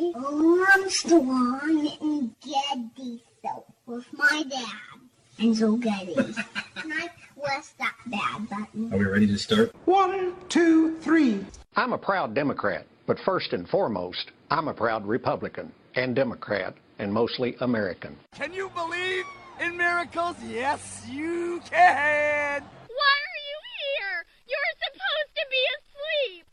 Louis Armstrong and Getty soap with my dad. And so Getty. and I pressed that bad button. Are we ready to start? One, two, three. I'm a proud Democrat, but first and foremost, I'm a proud Republican and Democrat and mostly American. Can you believe in miracles? Yes, you can. Why are you here? You're supposed to be asleep.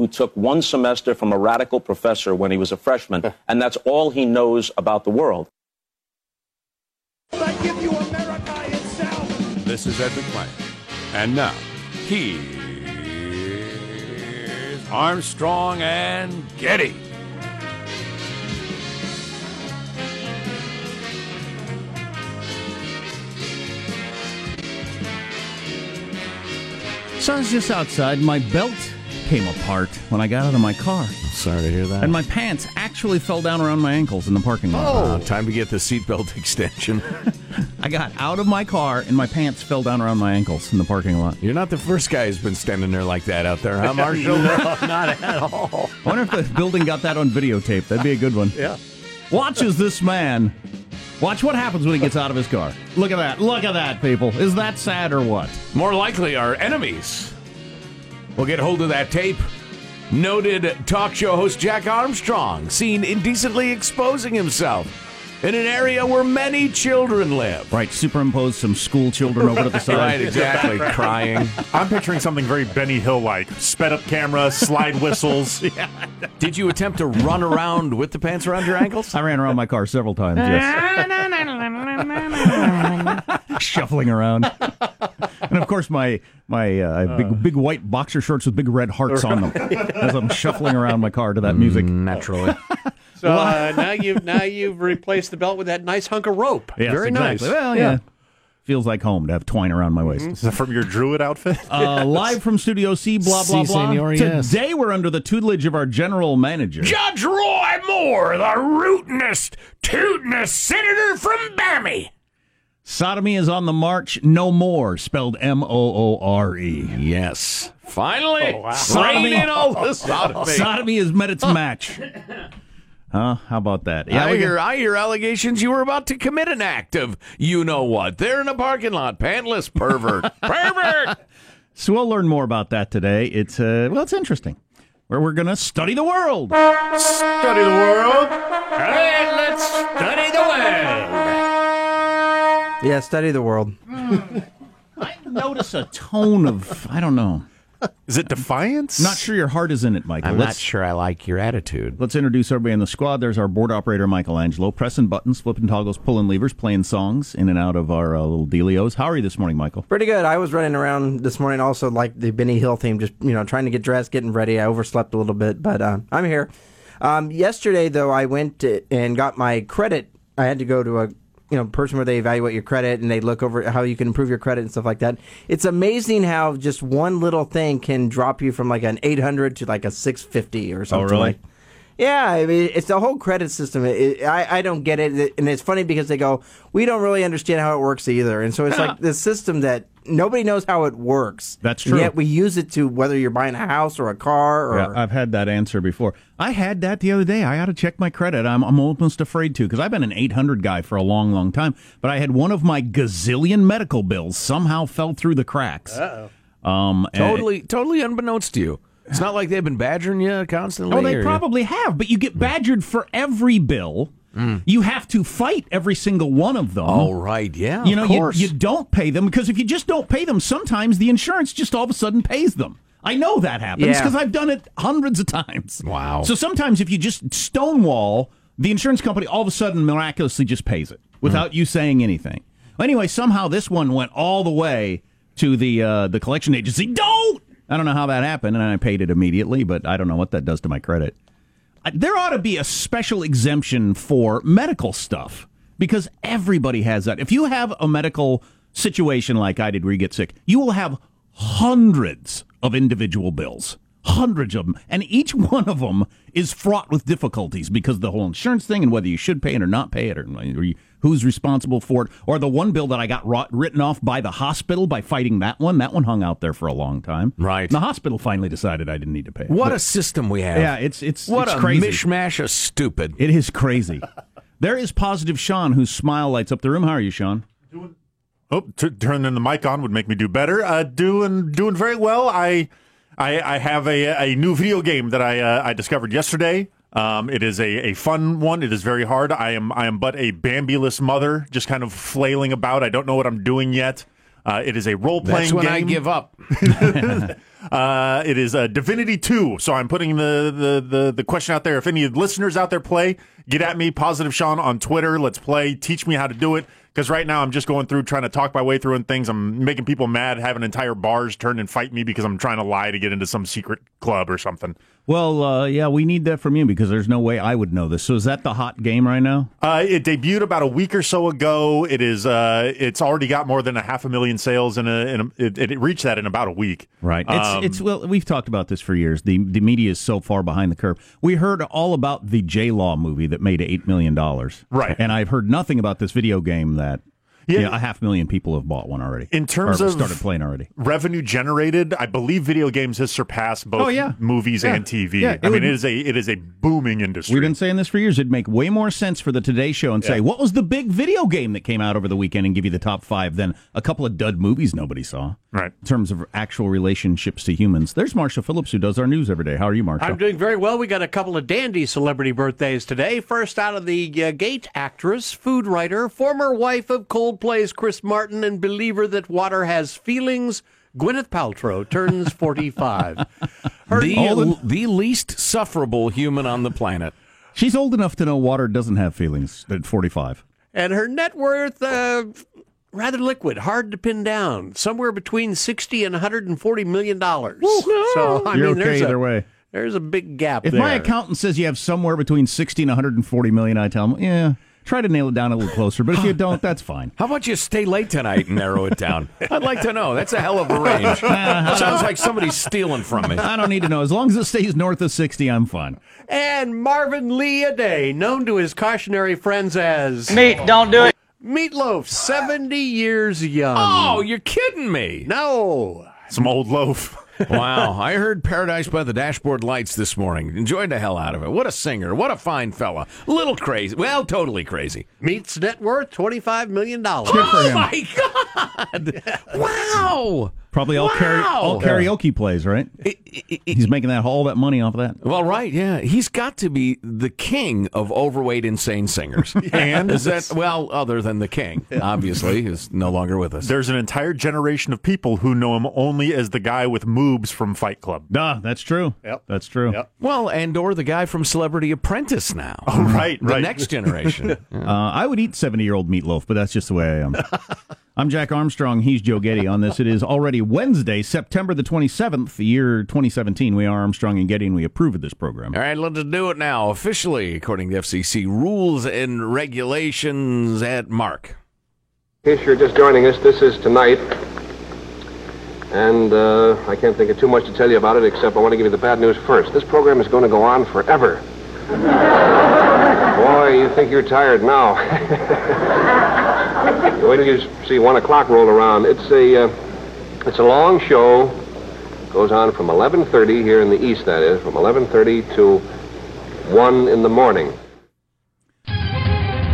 who took one semester from a radical professor when he was a freshman, and that's all he knows about the world. I give you America itself. This is Ed McClain. And now, here's Armstrong and Getty. Sun's just outside. My belt came apart when I got out of my car. Sorry to hear that. And my pants actually fell down around my ankles in the parking lot. Oh, time to get the seatbelt extension. I got out of my car and my pants fell down around my ankles in the parking lot. You're not the first guy who's been standing there like that out there, huh, Marshall? no, not at all. I wonder if the building got that on videotape. That'd be a good one. Yeah. Watches this man. Watch what happens when he gets out of his car. Look at that. Look at that, people. Is that sad or what? More likely, our enemies will get hold of that tape. Noted talk show host Jack Armstrong seen indecently exposing himself in an area where many children live. Right, superimpose some school children over to the side. right, exactly, crying. I'm picturing something very Benny Hill like. Sped up camera, slide whistles. yeah. Did you attempt to run around with the pants around your ankles? I ran around my car several times, yes. Shuffling around. And of course, my my uh, big big white boxer shorts with big red hearts on them as I'm shuffling around my car to that music. Naturally. So uh, now you've now you've replaced the belt with that nice hunk of rope. Yes, Very exactly. nice. Well, yeah. Feels like home to have twine around my waist. Is that from your druid outfit? Uh, live from Studio C, blah, blah, Si, blah. senor, yes. Today we're under the tutelage of our general manager. Judge Roy Moore, the rootinest, tootinest senator from Bammy. Sodomy is on the march no more, spelled M O O R E. Yes. Finally, Oh, wow. rein in all the sodomy. Sodomy has met its match. Huh? How about that? I hear, I hear allegations you were about to commit an act of you know what. There in a parking lot, pantless pervert. pervert! So we'll learn more about that today. It's uh, well, it's interesting. Where we're gonna study the world. Study the world. And let's study the world. Yeah, study the world. I notice a tone of I don't know. Is it defiance? Not sure your heart is in it, Michael. I'm Let's- not sure I like your attitude. Let's introduce everybody in the squad. There's our board operator, Michelangelo, pressing buttons, flipping toggles, pulling levers, playing songs in and out of our uh, little dealios. How are you this morning, Michael? Pretty good. I was running around this morning also like the Benny Hill theme, just you know, trying to get dressed, getting ready. I overslept a little bit, but uh, I'm here. Um, yesterday though, I went to, and got my credit. I had to go to a you know person where they evaluate your credit and they look over how you can improve your credit and stuff like that. It's amazing how just one little thing can drop you from like an 800 to like a 650 or oh, something. Oh, really? Like. Yeah, I mean, it's the whole credit system. It, it- I, I don't get it. And it's funny because they go, we don't really understand how it works either. And so it's like this system that nobody knows how it works. That's And true. yet we use it to whether you're buying a house or a car or. Yeah, I've had that answer before. I had that the other day. I got to check my credit. I'm, I'm almost afraid to because I've been an 800 guy for a long, long time. But I had one of my gazillion medical bills somehow fell through the cracks. Uh-oh. Um, and- Totally, totally unbeknownst to you. It's not like they've been badgering you constantly. Oh, they or- probably have, but you get badgered for every bill you have to fight every single one of them. Oh, right. Yeah. you know, you, course. you don't pay them because if you just don't pay them, sometimes the insurance just all of a sudden pays them. I know that happens Yeah. because I've done it hundreds of times. Wow. So sometimes if you just stonewall, the insurance company all of a sudden miraculously just pays it without you saying anything. Anyway, somehow this one went all the way to the uh, the collection agency. Don't. I don't know how that happened, and I paid it immediately, but I don't know what that does to my credit. There ought to be a special exemption for medical stuff because everybody has that. If you have a medical situation like I did where you get sick, you will have hundreds of individual bills. Hundreds of them. And each one of them is fraught with difficulties because of the whole insurance thing and whether you should pay it or not pay it or, or you, who's responsible for it. Or the one bill that I got wrought, written off by the hospital by fighting that one. That one hung out there for a long time. Right. And the hospital finally decided I didn't need to pay it. What But- a system we have. yeah, it's it's what it's a crazy. mishmash of stupid. It is crazy. there is positive Sean whose smile lights up the room. How are you, Sean? Oh, t- turning the mic on would make me do better. Uh, doing doing very well. I I, I have a, a new video game that I uh, I discovered yesterday. Um, it is a, a fun one. It is very hard. I am I am but a Bambiless mother, just kind of flailing about. I don't know what I'm doing yet. Uh, it is a role playing That's when game. I give up. Uh, it is uh, Divinity 2. So I'm putting the, the, the, the question out there. If any of the listeners out there play, get at me, Positive Sean on Twitter. Let's play. Teach me how to do it. Because right now I'm just going through trying to talk my way through and things. I'm making people mad, having entire bars turn and fight me because I'm trying to lie to get into some secret club or something. Well, uh, yeah, we need that from you because there's no way I would know this. So is that the hot game right now? Uh, it debuted about a week or so ago. It is. Uh, it's already got more than a half a million sales in a. In a it, it reached that in about a week. Right. It's Um, it's well, we've talked about this for years. The the media is so far behind the curve. We heard all about the J Law movie that made eight million dollars. Right. And I've heard nothing about this video game that Yeah. you know, a half million people have bought one already. In terms or of started playing already. revenue generated, I believe video games has surpassed both Oh, yeah. movies Yeah. and TV. Yeah, I it mean, would- it is a it is a booming industry. We've been saying this for years. It'd make way more sense for the Today Show and say, what was the big video game that came out over the weekend and give you the top five than a couple of dud movies nobody saw. Right. In terms of actual relationships to humans. There's Marsha Phillips who does our news every day. How are you, Marsha? I'm doing very well. We got a couple of dandy celebrity birthdays today. First out of the uh, Gate actress, food writer, former wife of Coldplay's Chris Martin, and believer that water has feelings. Gwyneth Paltrow turns 45. Her- The, the least sufferable human on the planet. She's old enough to know water doesn't have feelings at 45. and her net worth, uh, rather liquid, hard to pin down, somewhere between 60 and 140 million dollars. So I You're mean, okay there's either a, way. There's a big gap If there. my accountant says you have somewhere between 60 and 140 million, I tell him, yeah, try to nail it down a little closer. But if you don't, that's fine. How about you stay late tonight and narrow it down? I'd like to know. That's a hell of a range. Uh-huh. Sounds like somebody's stealing from me. I don't need to know. As long as it stays north of 60, I'm fine. And Marvin Lee Aday, known to his cautionary friends as Meat, don't do it. Meatloaf, 70 years young. Oh, you're kidding me. No. Some old loaf. Wow, I heard Paradise by the Dashboard Lights this morning. Enjoyed the hell out of it. What a singer. What a fine fella. A little crazy. Well, totally crazy. Meets net worth $25 million. Good for oh, my God. Wow. Probably all, kara- all Wow. karaoke plays, right? He's making that all that money off of that. Well, right, yeah. He's got to be the king of overweight, insane singers. And? is that well, other than the king, obviously, is no longer with us. There's an entire generation of people who know him only as the guy with moobs from Fight Club. Nah, that's true. Yep. That's true. Yep. Well, and or the guy from Celebrity Apprentice now. Oh, right, the right. next generation. Uh, I would eat 70 year old meatloaf, but that's just the way I am. I'm Jack Armstrong. He's Joe Getty on this. It is already Wednesday, September the 27th, the year 2017. We are Armstrong and Getty, and we approve of this program. All right, let's do it now. Officially, according to FCC rules and regulations, at Mark. In case you're just joining us, this is tonight. And uh, I can't think of too much to tell you about it, except I want to give you the bad news first. This program is going to go on forever. Boy, you think you're tired now. Wait till you see one o'clock roll around. It's a, uh, it's a long show. Goes on from 11:30 here in the east. That is from 11:30 to one in the morning.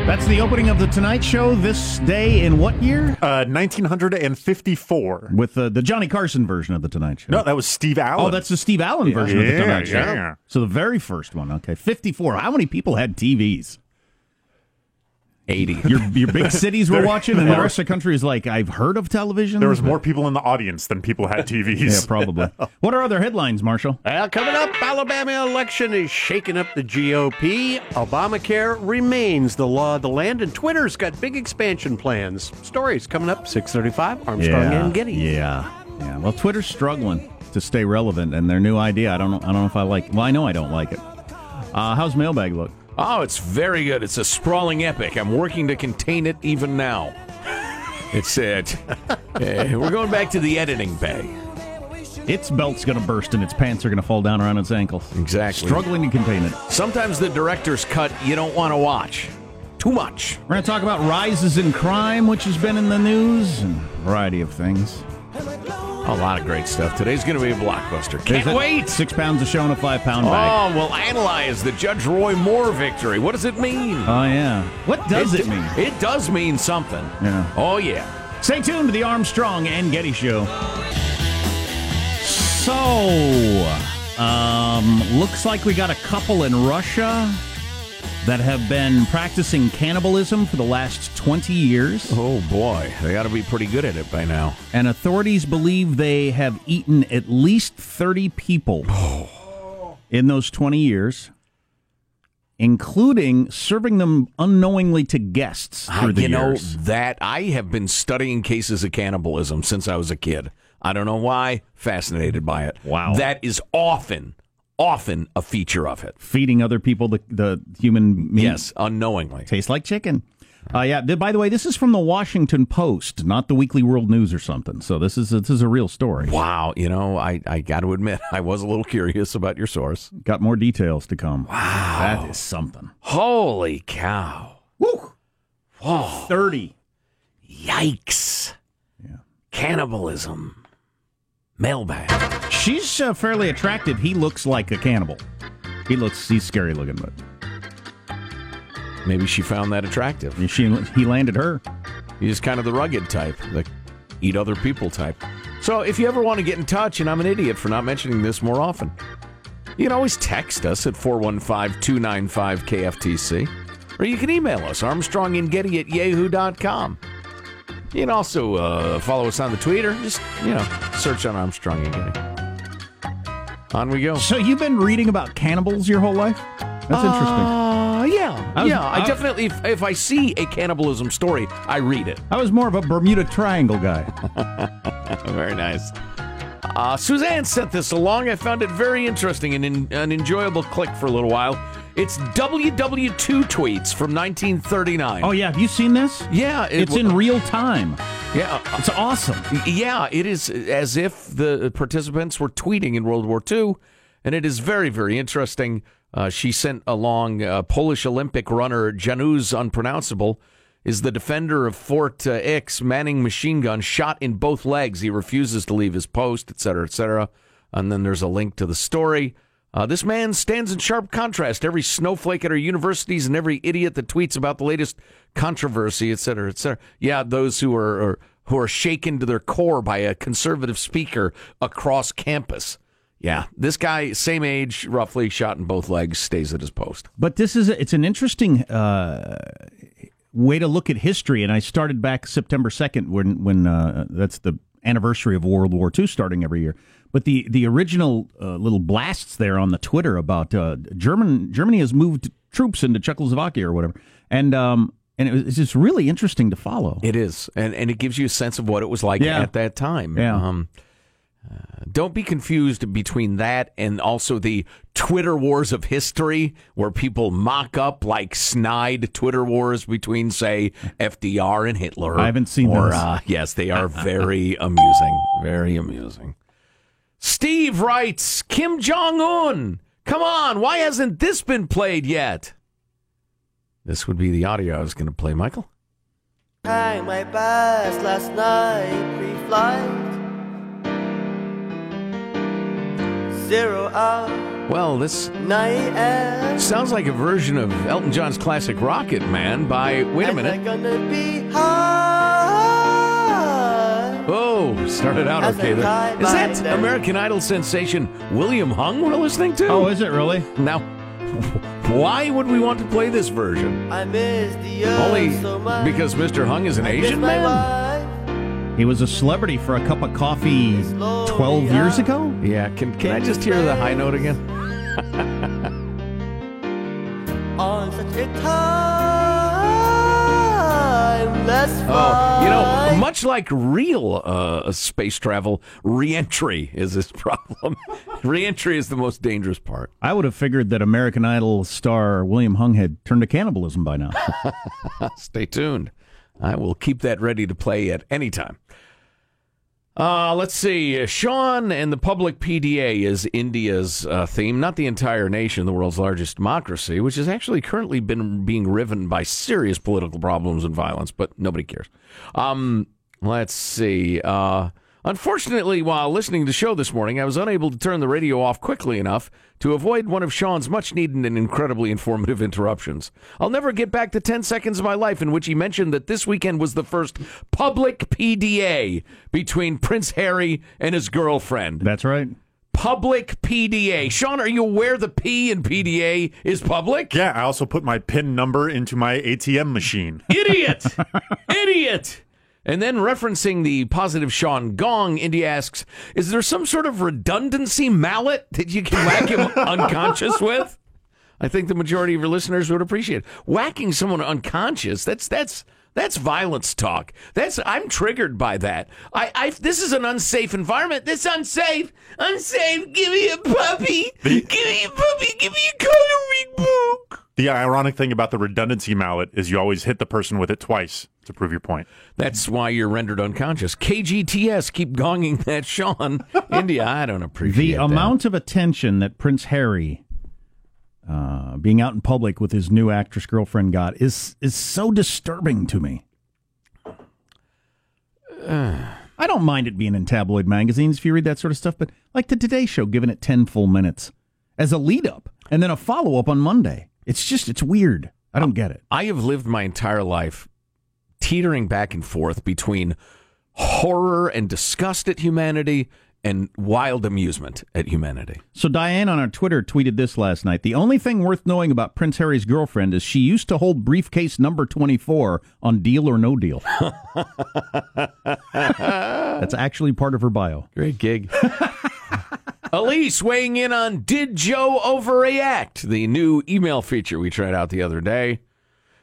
That's the opening of the Tonight Show this day in what year? Uh, 1954. With uh, the Johnny Carson version of the Tonight Show. No, that was Steve Allen. Oh, that's the Steve Allen version of the Tonight Show. yeah. So the very first one. Okay, 54. How many people had TVs? 80. Your, your big cities were There- watching, and the rest of the country is like, I've heard of television. There was but- more people in the audience than people had TVs. Yeah, probably. what are other headlines, Marshall? Well, coming up, Alabama election is shaking up the GOP. Obamacare remains the law of the land, and Twitter's got big expansion plans. Stories coming up 635 Armstrong yeah, and Getty. Yeah, yeah. Well, Twitter's struggling to stay relevant, and their new idea, I don't know. I don't know if I like. Well, I know I don't like it. Uh, how's mailbag look? Oh, it's very good. It's a sprawling epic. I'm working to contain it even now. It's it. uh, we're going back to the editing bay. Its belt's going to burst and its pants are going to fall down around its ankles. Exactly. Struggling to contain it. Sometimes the director's cut you don't want to watch. Too much. We're going to talk about rises in crime, which has been in the news, and a variety of things. A lot of great stuff. Today's going to be a blockbuster. Can't wait. Six pounds of show and a five pound bag. Oh, we'll analyze the Judge Roy Moore victory. What does it mean? Oh, yeah. What does it, mean? It does mean something. Yeah. Oh, yeah. Stay tuned to the Armstrong and Getty Show. So, um, looks like we got a couple in Russia that have been practicing cannibalism for the last 20 years. Oh, boy. They got to be pretty good at it by now. And authorities believe they have eaten at least 30 people in those 20 years, including serving them unknowingly to guests Ah, through the you know years. that I have been studying cases of cannibalism since I was a kid. I don't know why. Fascinated by it. Wow. That is often, often a feature of it. Feeding other people the, the human meat. Yes, unknowingly. Tastes like chicken. Uh, yeah. By the way, this is from the Washington Post, not the Weekly World News or something. So this is this is a real story. Wow. You know, I, I got to admit, I was a little curious about your source. Got more details to come. Wow, that is something. Holy cow. Woo! Whoa. Thirty. Yikes. Yeah. Cannibalism. Mailbag. She's uh, fairly attractive. He looks like a cannibal. He looks he's scary looking, but Maybe she found that attractive. she he landed her. He's kind of the rugged type, the eat other people type. So if you ever want to get in touch, and I'm an idiot for not mentioning this more often, you can always text us at 415 295 KFTC, or you can email us, Armstrong and Getty at yahoo.com. You can also uh, follow us on the Twitter. Just, you know, search on Armstrong and Getty. On we go. So you've been reading about cannibals your whole life? That's interesting. Uh, yeah. I was- yeah, I, I- definitely, if, if I see a cannibalism story, I read it. I was more of a Bermuda Triangle guy. Very nice. Uh, Suzanne sent this along. I found it very interesting and in, an enjoyable click for a little while. It's WW2 tweets from 1939. Oh yeah, have you seen this? Yeah, it it's in real time. Yeah, It's awesome. yeah, it is as if the participants were tweeting in World War II, and it is very, very interesting. Uh, she sent along uh, Polish Olympic runner Janusz Unpronounceable is the defender of Fort uh, X Manning machine gun shot in both legs. He refuses to leave his post, et cetera, et cetera. And then there's a link to the story. Uh, this man stands in sharp contrast to every snowflake at our universities and every idiot that tweets about the latest controversy, et cetera, et cetera. Yeah, those who are, are who are shaken to their core by a conservative speaker across campus. Yeah, this guy, same age, roughly, shot in both legs, stays at his post. But this is it's an interesting uh, way to look at history. And I started back September second when when uh, that's the anniversary of World War II starting every year. But the the original uh, little blasts there on the Twitter about uh, German Germany has moved troops into Czechoslovakia or whatever, and um, and it was, it's just really interesting to follow. It is, and and it gives you a sense of what it was like Yeah. at that time. Yeah. Um, uh, don't be confused between that and also the Twitter wars of history, where people mock up like snide Twitter wars between, say, FDR and Hitler. I haven't seen or, those. Uh, yes, they are very amusing. Very amusing. Steve writes, Kim Jong Un. Come on, why hasn't this been played yet? This would be the audio I was going to play, Michael. Trying my best last night pre-flight. Zero hour, Well, this 9 a.m. sounds like a version of Elton John's classic Rocket Man by, wait a minute. Oh, started out okay I there. tie Is that. American Idol sensation William Hung we're listening to? Oh, is it really? Now, Why would we want to play this version? I miss the earth Only so much. because Mr. Hung is an I Asian my man? He was a celebrity for a cup of coffee 12 years ago? Yeah, can, can I just hear the high note again? On such a timeless Oh, you know, much like real uh, space travel, reentry is this problem. reentry is the most dangerous part. I would have figured that American Idol star William Hung had turned to cannibalism by now. Stay tuned. I will keep that ready to play at any time. Uh, let's see. Sean and the public PDA is India's uh, theme, not the entire nation, the world's largest democracy, which has actually currently been being riven by serious political problems and violence, but nobody cares. Um, let's see. Uh, unfortunately, while listening to the show this morning, I was unable to turn the radio off quickly enough to avoid one of Sean's much needed and incredibly informative interruptions. I'll never get back to 10 seconds of my life in which he mentioned that this weekend was the first public PDA between Prince Harry and his girlfriend. That's right. Public PDA. Sean, are you aware the P in PDA is public? Yeah, I also put my PIN number into my ATM machine. Idiot! Idiot! And then referencing the positive Sean Gong, Indy asks, is there some sort of redundancy mallet that you can whack him unconscious with? I think the majority of your listeners would appreciate it. Whacking someone unconscious, that's that's that's violence talk. That's I'm triggered by that. I, I this is an unsafe environment. This unsafe, unsafe. Give me a puppy. give me a puppy. Give me a coloring book. The ironic thing about the redundancy mallet is you always hit the person with it twice to prove your point. That's why you're rendered unconscious. KGTS, keep gonging that, Sean. India, I don't appreciate The that. amount of attention that Prince Harry, uh, being out in public with his new actress girlfriend, got is is so disturbing to me. I don't mind it being in tabloid magazines if you read that sort of stuff, but like the Today Show, giving it ten full minutes as a lead up and then a follow up on Monday. It's just it's weird. I don't get it. I have lived my entire life teetering back and forth between horror and disgust at humanity and wild amusement at humanity. So Diane on our Twitter tweeted this last night. The only thing worth knowing about Prince Harry's girlfriend is she used to hold briefcase number 24 on Deal or No Deal. That's actually part of her bio. Great gig. Elise weighing in on Did Joe Overreact? The new email feature we tried out the other day.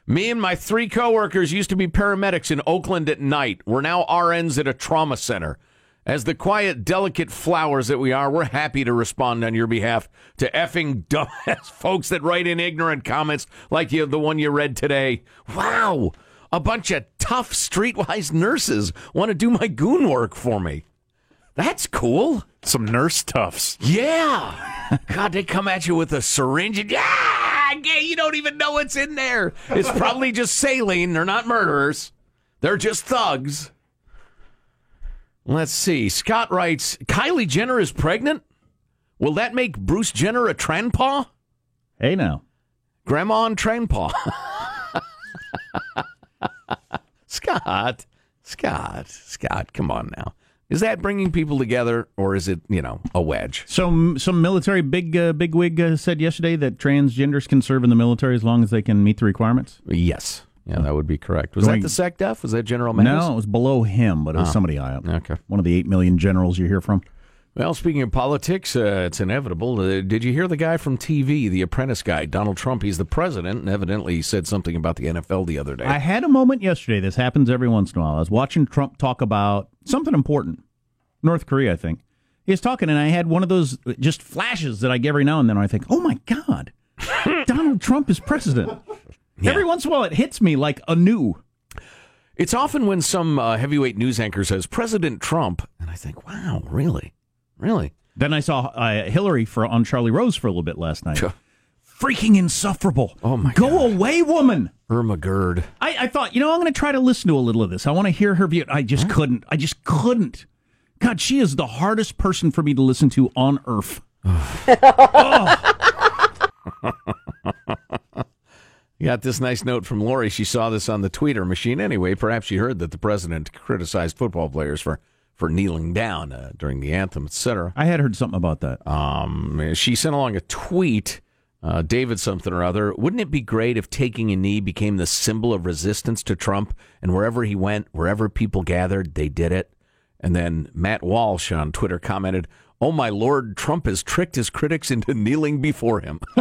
Me and my three coworkers used to be paramedics in Oakland at night. We're now RNs at a trauma center. As the quiet, delicate flowers that we are, we're happy to respond on your behalf to effing dumbass folks that write in ignorant comments like you, the one you read today. Wow, a bunch of tough, streetwise nurses want to do my goon work for me. That's cool. Some nurse toughs. Yeah. God, they come at you with a syringe and yeah, yeah, you don't even know what's in there. It's probably just saline. They're not murderers. They're just thugs. Let's see. Scott writes, Kylie Jenner is pregnant? Will that make Bruce Jenner a tranpaw? Hey now. Grandma and tranpaw. Scott, Scott, Scott, come on now. Is that bringing people together, or is it, you know, a wedge? So some military big uh, bigwig uh, said yesterday that transgenders can serve in the military as long as they can meet the requirements. Yes. Yeah, that would be correct. Was Going- that the SecDef? Was that General Mattis? No, it was below him, but it was Oh. somebody high up. Okay. One of the eight million generals you hear from. Well, speaking of politics, uh, it's inevitable. Uh, did you hear the guy from TV, the apprentice guy, Donald Trump? He's the president, and evidently he said something about the NFL the other day. I had a moment yesterday. This happens every once in a while. I was watching Trump talk about something important, North Korea, I think. He was talking, and I had one of those just flashes that I get every now and then. Where I think, "Oh my God, Donald Trump is president." Every once in a while, it hits me like anew. It's often when some uh, heavyweight news anchor says President Trump, and I think, wow, really, really. Then I saw uh, Hillary for on Charlie Rose for a little bit last night. Freaking insufferable. Oh my Go away, woman. Irma Gerd. I, I thought, you know, I'm going to try to listen to a little of this. I want to hear her view. I just couldn't. I just couldn't. God, she is the hardest person for me to listen to on earth. You got this nice note from Lori. She saw this on the tweeter machine anyway. Perhaps she heard that the president criticized football players for, for kneeling down uh, during the anthem, etc. I had heard something about that. Um, she sent along a tweet Uh, David something or other. Wouldn't it be great if taking a knee became the symbol of resistance to Trump and wherever he went, wherever people gathered, they did it? And then Matt Walsh on Twitter commented, Oh my lord, Trump has tricked his critics into kneeling before him.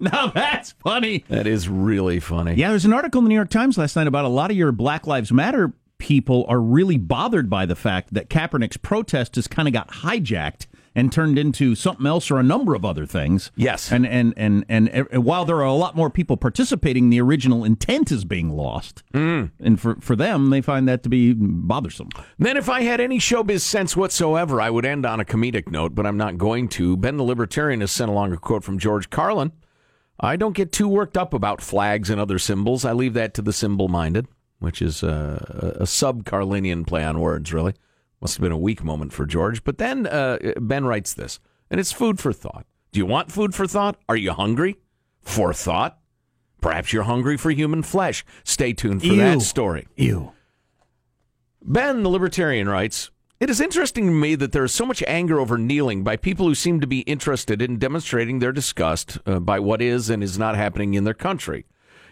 now that's funny. that is really funny. Yeah, there's an article in the New York Times last night about a lot of your Black Lives Matter people are really bothered by the fact that Kaepernick's protest has kind of got hijacked and turned into something else or a number of other things. Yes. And and and and, and while there are a lot more people participating, the original intent is being lost. Mm. And for for them, they find that to be bothersome. Then, if I had any showbiz sense whatsoever, I would end on a comedic note, but I'm not going to. Ben the Libertarian has sent along a quote from George Carlin. I don't get too worked up about flags and other symbols. I leave that to the symbol minded, which is a, a sub Carlinian play on words, really. Must have been a weak moment for George. But then uh, Ben writes this, and it's food for thought. Do you want food for thought? Are you hungry for thought? Perhaps you're hungry for human flesh. Stay tuned for Ew. that story. Ew. Ben, the libertarian, writes It is interesting to me that there is so much anger over kneeling by people who seem to be interested in demonstrating their disgust uh, by what is and is not happening in their country.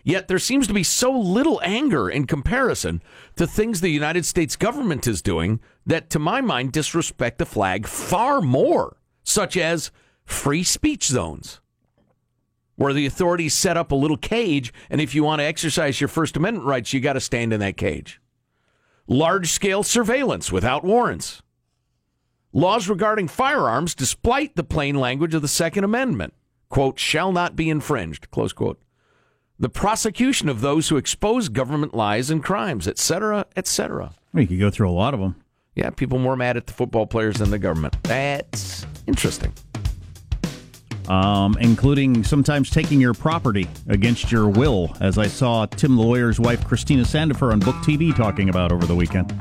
Yet there seems to be so little anger in comparison to things the United States government is doing that, to my mind, disrespect the flag far more, such as free speech zones, where the authorities set up a little cage, and if you want to exercise your First Amendment rights, you got to stand in that cage. Large scale surveillance without warrants. Laws regarding firearms, despite the plain language of the Second Amendment, quote, shall not be infringed, close quote the prosecution of those who expose government lies and crimes, etc., etc. Well, you could go through a lot of them. Yeah, people more mad at the football players than the government. That's interesting. Um, including sometimes taking your property against your will, as I saw Tim the lawyer's wife Christina Sandefur on Book TV talking about over the weekend.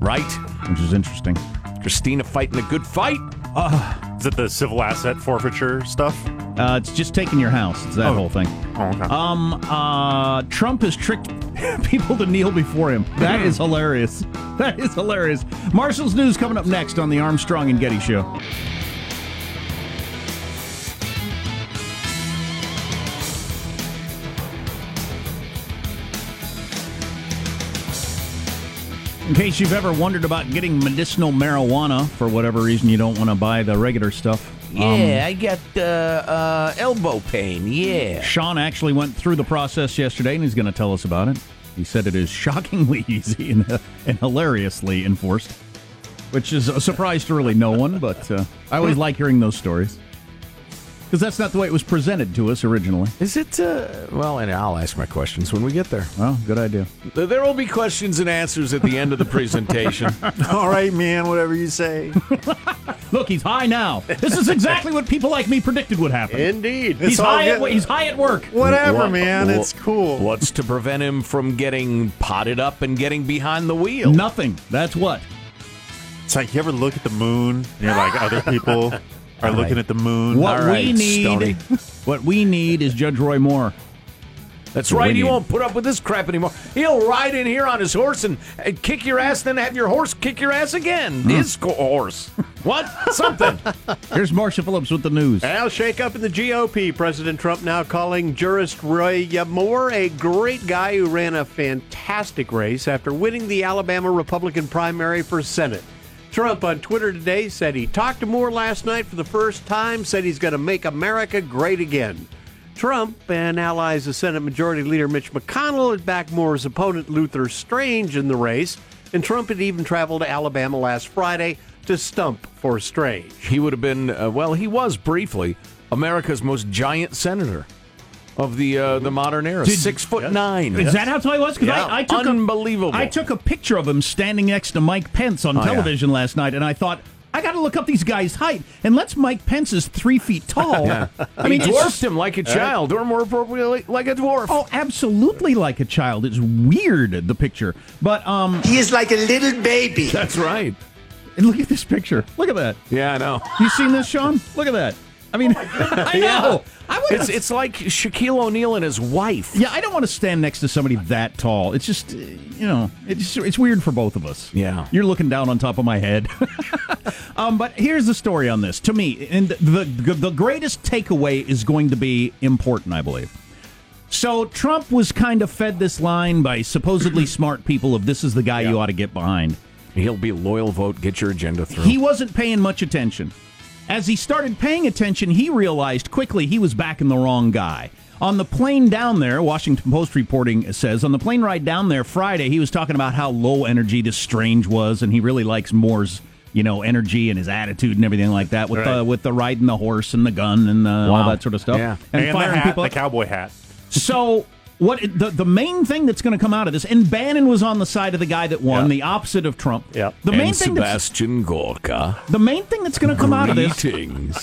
Right, which is interesting. Christina fighting a good fight. Uh, is it the civil asset forfeiture stuff? Uh, it's just taking your house. It's that Oh. whole thing. Oh, okay. Um, uh, Trump has tricked people to kneel before him. That is hilarious. That is hilarious. Marshall's news coming up next on the Armstrong and Getty Show. In case you've ever wondered about getting medicinal marijuana for whatever reason you don't want to buy the regular stuff. Yeah, I got uh, uh, elbow pain. Yeah. Sean actually went through the process yesterday, and he's going to tell us about it. He said it is shockingly easy and, and hilariously enforced, which is a surprise to really no one. But uh, I always like hearing those stories because that's not the way it was presented to us originally. Is it? Uh, well, and I'll ask my questions when we get there. Well, good idea. There will be questions and answers at the end of the presentation. All right, man, whatever you say. Look, he's high now. This is exactly what people like me predicted would happen. Indeed. He's It's all high, at, he's high at work. Whatever, What- man. what- It's cool. What's to prevent him from getting potted up and getting behind the wheel? Nothing. That's what. It's like you ever look at the moon and you're like, other people are All looking right. at the moon. What All we right, need, what we need is Judge Roy Moore. That's What right. He need. won't put up with this crap anymore. He'll ride in here on his horse and, and kick your ass, then have your horse kick your ass again. Hmm. His co- horse. What? Something. Here's Marcia Phillips with the news. Now, shake up in the GOP. President Trump now calling jurist Roy Moore a great guy who ran a fantastic race after winning the Alabama Republican primary for Senate. Trump on Twitter today said he talked to Moore last night for the first time, said he's going to make America great again. Trump and allies of Senate Majority Leader Mitch McConnell had backed Moore's opponent Luther Strange in the race, and Trump had even traveled to Alabama last Friday to stump for Strange. He would have been, uh, well, he was briefly America's most giant senator of the uh, the modern era. Did- Six foot nine. Is that how tall he was? Because Yeah. I, I took Unbelievable. A, I took a picture of him standing next to Mike Pence on Oh, yeah. television last night, and I thought. I got to look up these guys' height, unless Mike Pence is three feet tall. Yeah. I mean, he dwarfed him like a child, or more appropriately, like a dwarf. Oh, absolutely like a child. It's weird the picture, but um, He is like a little baby. That's right. and look at this picture. Look at that. Yeah, I know. You seen this, Sean? Look at that. I mean, I know. I would It's it's like Shaquille O'Neal and his wife. Yeah, I don't want to stand next to somebody that tall. It's just, uh, you know, it's it's weird for both of us. Yeah. you're looking down on top of my head. um, but here's the story on this. To me, and the the, the greatest takeaway is going to be important, I believe. So Trump was kind of fed this line by supposedly smart people of this is the guy you ought to get behind. He'll be loyal vote. Get your agenda through. He wasn't paying much attention. As he started paying attention, he realized quickly he was backing the wrong guy. On the plane down there, Washington Post reporting says, on the plane ride down there Friday, he was talking about how low energy this Strange was, and he really likes Moore's, you know, energy and his attitude and everything like that with Right. the with the riding the horse and the gun and uh, all that sort of stuff. Yeah. And, And, the firing hat, people. the cowboy hat. So what the the main thing that's going to come out of this, and Bannon was on the side of the guy that won, Yeah. the opposite of Trump. Yeah. The main and thing Sebastian Gorka. the main thing that's going to come out of this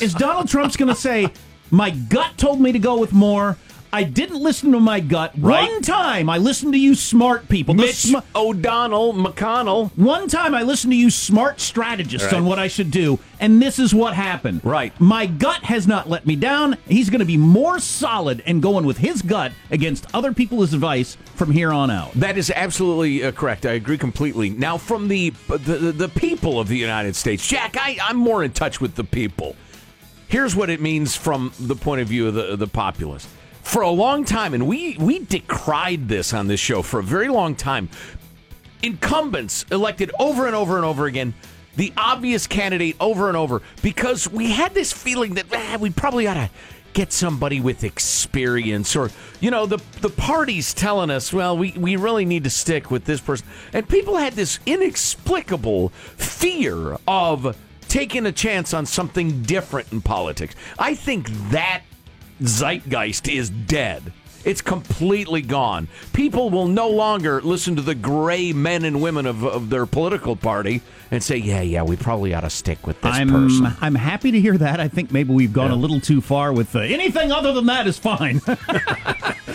is Donald Trump's going to say, "My gut told me to go with Moore. I didn't listen to my gut. Right. One time I listened to you smart people. Mitch sm- O'Donnell, McConnell. one time I listened to you smart strategists Right. on what I should do, and this is what happened. Right. My gut has not let me down. He's going to be more solid and going with his gut against other people's advice from here on out. That is absolutely uh, correct. I agree completely. Now, from the, the the people of the United States, Jack, I, I'm more in touch with the people. Here's what it means from the point of view of the the populace. For a long time, and we we decried this on this show for a very long time. Incumbents elected over and over and over again. The obvious candidate over and over because we had this feeling that ah, we probably ought to get somebody with experience or you know the the party's telling us well we, we really need to stick with this person and people had this inexplicable fear of taking a chance on something different in politics i think that zeitgeist is dead it's completely gone. People will no longer listen to the gray men and women of, of their political party and say, "Yeah, yeah, we probably ought to stick with this I'm person." I'm happy to hear that. I think maybe we've gone a little too far with uh, anything other than that is fine.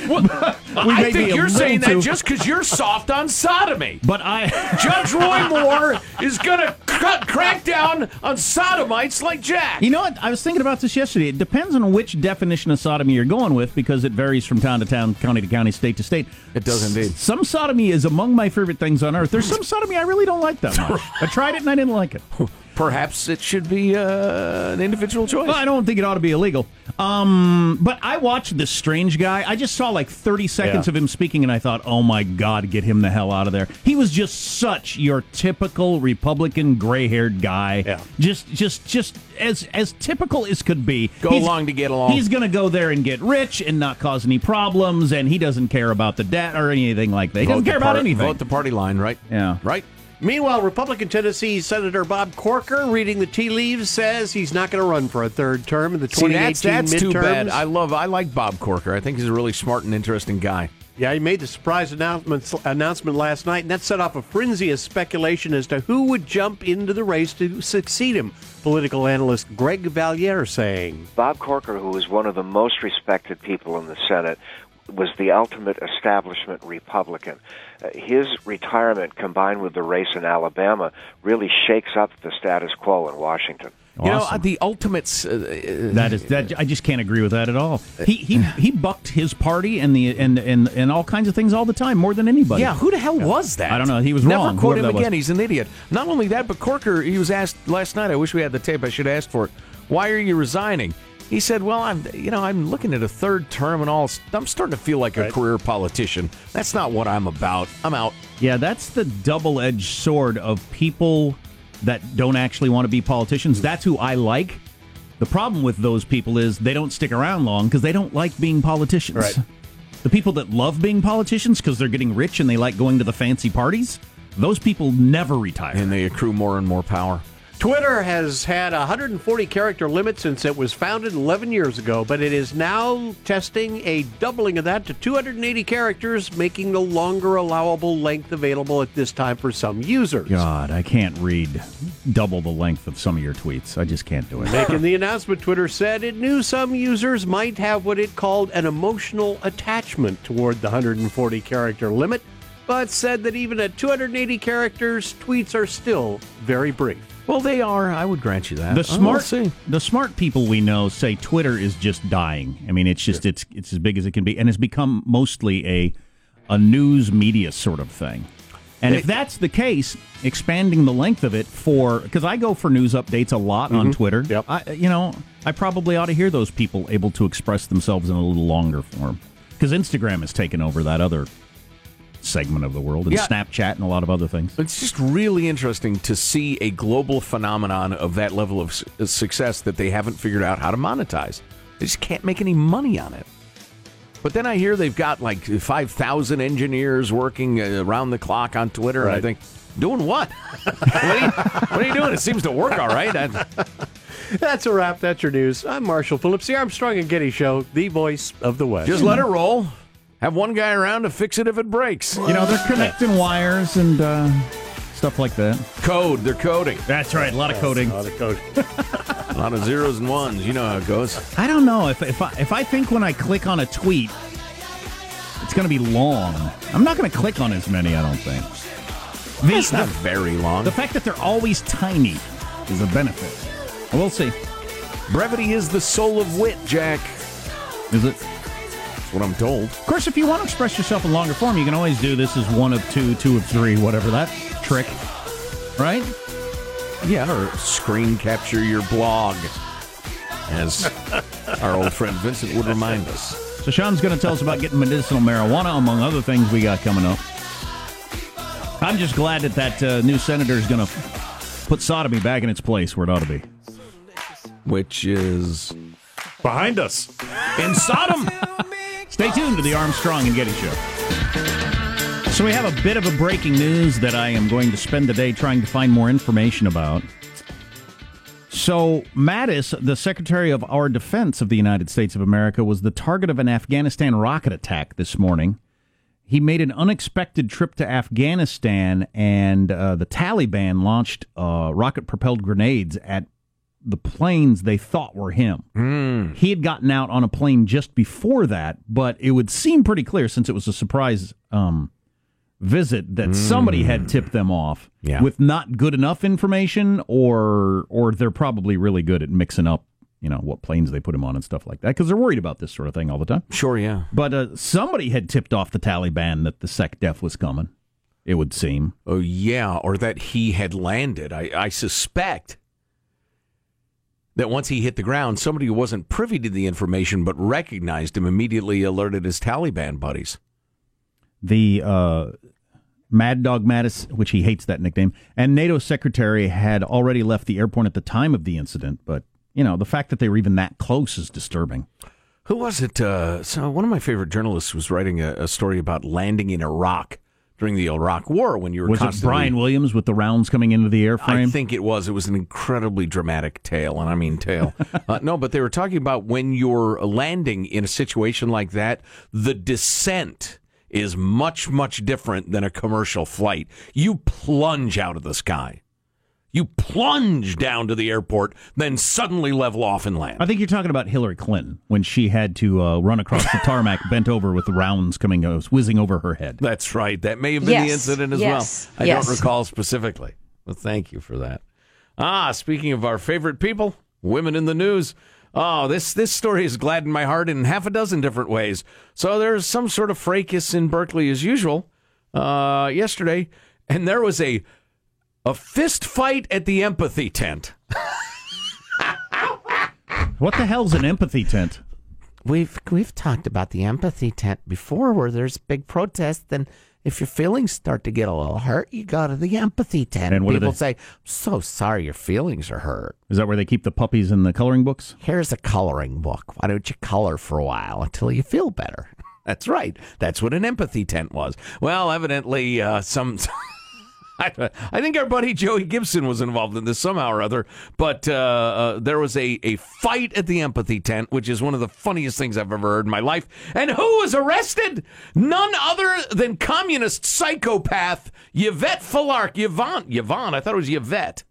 I think you're saying that just because you're soft on sodomy. but I Judge Roy Moore is going to crack down on sodomites like Jack. You know what? I was thinking about this yesterday. It depends on which definition of sodomy you're going with because it varies from town to town, county to county, state to state. It does indeed. S- Some sodomy is among my favorite things on earth. There's some sodomy I really don't like that much. I tried it and I didn't like it. Perhaps it should be uh, an individual choice. Well, I don't think it ought to be illegal. Um, but I watched this strange guy. I just saw like 30 seconds Yeah. of him speaking, and I thought, oh my God, get him the hell out of there. He was just such your typical Republican gray haired guy. Yeah. Just, just, just as as typical as could be. Go along to get along. He's going to go there and get rich and not cause any problems, and he doesn't care about the debt or anything like that. He doesn't Vote the care about anything. Vote the party line, right? Yeah. Right? Meanwhile, Republican Tennessee Senator Bob Corker, reading the tea leaves, says he's not going to run for a third term in the See, 2018 that's, that's midterms. too bad. I love, I like Bob Corker. I think he's a really smart and interesting guy. Yeah, he made the surprise announcement announcement last night, and that set off a frenzy of speculation as to who would jump into the race to succeed him. Political analyst Greg Valliere saying. Bob Corker, who is one of the most respected people in the Senate, was the ultimate establishment Republican. Uh, his retirement, combined with the race in Alabama, really shakes up the status quo in Washington. You know, uh, the ultimates. Uh, That is that. I just can't agree with that at all. He he he bucked his party and the and and and all kinds of things all the time, more than anybody. Yeah, who the hell was that? I don't know. He was Never wrong. quote him that was. again. He's an idiot. Not only that, but Corker, he was asked last night. I wish we had the tape. I should have asked for it. Why are you resigning? He said, "Well, I'm, you know, I'm looking at a third term and all. I'm starting to feel like a career politician. That's not what I'm about. I'm out." Yeah, that's the double-edged sword of people that don't actually want to be politicians. That's who I like. The problem with those people is they don't stick around long because they don't like being politicians. Right. The people that love being politicians because they're getting rich and they like going to the fancy parties, those people never retire. And they accrue more and more power. Twitter has had a 140 character limit since it was founded 11 years ago, but it is now testing a doubling of that to 280 characters, making the longer allowable length available at this time for some users. God, I can't read double the length of some of your tweets. I just can't do it. Making the announcement, Twitter said it knew some users might have what it called an emotional attachment toward the 140 character limit. But said that even at 280 characters, tweets are still very brief. Well, they are. I would grant you that. The Oh, smart, see. the smart people we know say Twitter is just dying. I mean, it's just it's it's as big as it can be, and it's become mostly a a news media sort of thing. And if that's the case, expanding the length of it for because I go for news updates a lot on Mhm. Twitter. Yep. I, you know, I probably ought to hear those people able to express themselves in a little longer form because Instagram has taken over that other segment of the world, and Yeah. Snapchat and a lot of other things. It's just really interesting to see a global phenomenon of that level of su- success that they haven't figured out how to monetize. They just can't make any money on it. But then I hear they've got like 5,000 engineers working uh, around the clock on Twitter. And I think, doing what? what, are you, what are you doing? It seems to work all right. I- That's a wrap. That's your news. I'm Marshall Phillips, the Armstrong and Getty Show, the voice of the West. just let it roll. Have one guy around to fix it if it breaks. You know, they're connecting wires and uh, stuff like that. Code. They're coding. That's right. A lot of coding. A lot of coding. A lot of zeros and ones. You know how it goes. I don't know if if I, if I think when I click on a tweet, it's going to be long. I'm not going to click on as many. I don't think. The, It's not very long. the fact that they're always tiny is a benefit. We'll see. Brevity is the soul of wit, Jack. Is it? That's what I'm told. Of course, if you want to express yourself in longer form, you can always do this as one of two, two of three, whatever that trick, right? Yeah, or screen capture your blog, as our old friend Vincent would remind us. So Sean's going to tell us about getting medicinal marijuana, among other things we got coming up. I'm just glad that that uh, new senator is going to put sodomy back in its place where it ought to be. Which is behind us in Sodom. Stay tuned to the Armstrong and Getty Show. So we have a bit of a breaking news that I am going to spend the day trying to find more information about. So Mattis, the Secretary of our Defense of the United States of America, was the target of an Afghanistan rocket attack this morning. He made an unexpected trip to Afghanistan, and uh, the Taliban launched uh, rocket-propelled grenades at the planes they thought were him. He had gotten out on a plane just before that, but it would seem pretty clear since it was a surprise um, visit that somebody had tipped them off Yeah. with not good enough information, or or they're probably really good at mixing up, you know, what planes they put him on and stuff like that because they're worried about this sort of thing all the time. Sure, yeah. But uh, somebody had tipped off the Taliban that the SecDef was coming. It would seem. Oh, yeah, or that he had landed. I, I suspect that once he hit the ground, somebody who wasn't privy to the information but recognized him immediately alerted his Taliban buddies. the uh, Mad Dog Mattis, which he hates that nickname, and NATO secretary had already left the airport at the time of the incident. But you know, the fact that they were even that close is disturbing. Who was it? Uh, so one of my favorite journalists was writing a, a story about landing in Iraq during the Iraq War when you were Was it Brian Williams with the rounds coming into the airframe? I think it was. It was an incredibly dramatic tale, and I mean tale. uh, no, but they were talking about when you're landing in a situation like that, the descent is much, much different than a commercial flight. You plunge out of the sky. You plunge down to the airport, then suddenly level off and land. I think you're talking about Hillary Clinton when she had to uh, run across the tarmac, bent over with the rounds coming uh, whizzing over her head. That's right. That may have been the incident as yes, well. I yes. don't recall specifically. But thank you for that. Ah, speaking of our favorite people, women in the news. Oh, this this story has gladdened my heart in half a dozen different ways. So there's some sort of fracas in Berkeley as usual uh, yesterday, and there was a a fist fight at the empathy tent. What the hell's an empathy tent? We've we've talked about the empathy tent before, where there's big protests, and if your feelings start to get a little hurt, you go to the empathy tent. And what do people they- say, "So sorry, your feelings are hurt." Is that where they keep the puppies in the coloring books? Here's a coloring book. Why don't you color for a while until you feel better? That's right. That's what an empathy tent was. Well, evidently, uh, some. I, I think our buddy Joey Gibson was involved in this somehow or other, but uh, uh, there was a, a fight at the empathy tent, which is one of the funniest things I've ever heard in my life. And who was arrested? None other than communist psychopath Yvette Falark. Yvonne, Yvonne, I thought it was Yvette.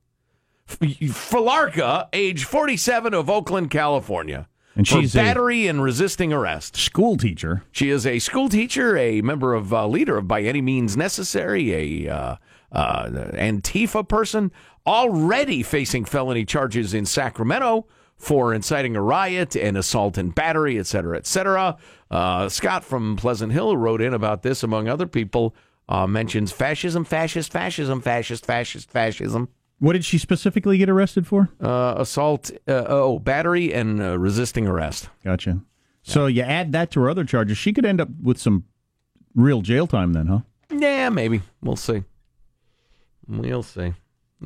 Felarca, age 47 of Oakland, California. And she's a- battery and resisting arrest. School teacher. She is a school teacher, a member of uh, leader of By Any Means Necessary, a uh, Antifa person, already facing felony charges in Sacramento for inciting a riot and assault and battery, et cetera, et cetera. Uh, Scott from Pleasant Hill wrote in about this, among other people, uh, mentions fascism, fascist, fascism, fascist, fascist, fascism. What did she specifically get arrested for? Uh, assault, uh, oh, battery and uh, resisting arrest. Gotcha. So you add that to her other charges, she could end up with some real jail time then, huh? Yeah, maybe. We'll see. We'll see.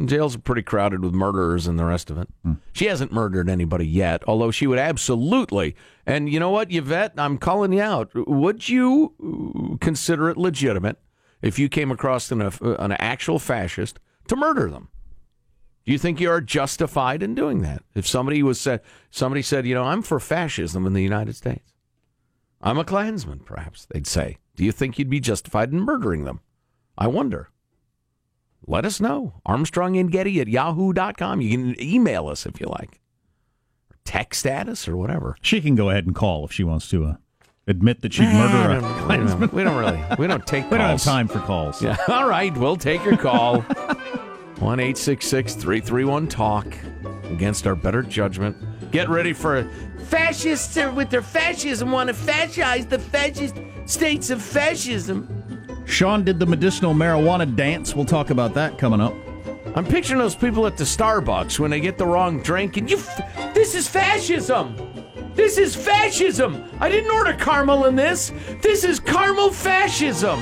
Jails are pretty crowded with murderers and the rest of it. She hasn't murdered anybody yet, although she would absolutely. And you know what, Yvette, I'm calling you out. Would you uh, consider it legitimate if you came across an, uh, an actual fascist to murder them? Do you think you are justified in doing that? If somebody was said, somebody said, you know, I'm for fascism in the United States. I'm a Klansman, perhaps they'd say. Do you think you'd be justified in murdering them? I wonder. Let us know. Armstrong and Getty at yahoo.com. You can email us if you like. Text at us or whatever. She can go ahead and call if she wants to uh, admit that she'd murder a don't- we don't- Klansman. we don't really- we don't take We don't have calls. time for calls. Yeah. All right. We'll take your call. 1 331 Talk against our better judgment. Get ready for fascists with their fascism want to fascize the fascist states of fascism. Sean did the medicinal marijuana dance. We'll talk about that coming up. I'm picturing those people at the Starbucks when they get the wrong drink and you. F- this is fascism. This is fascism. I didn't order caramel in this. This is caramel fascism.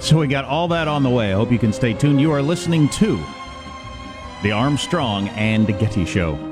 So we got all that on the way. I hope you can stay tuned. You are listening to the Armstrong and Getty Show.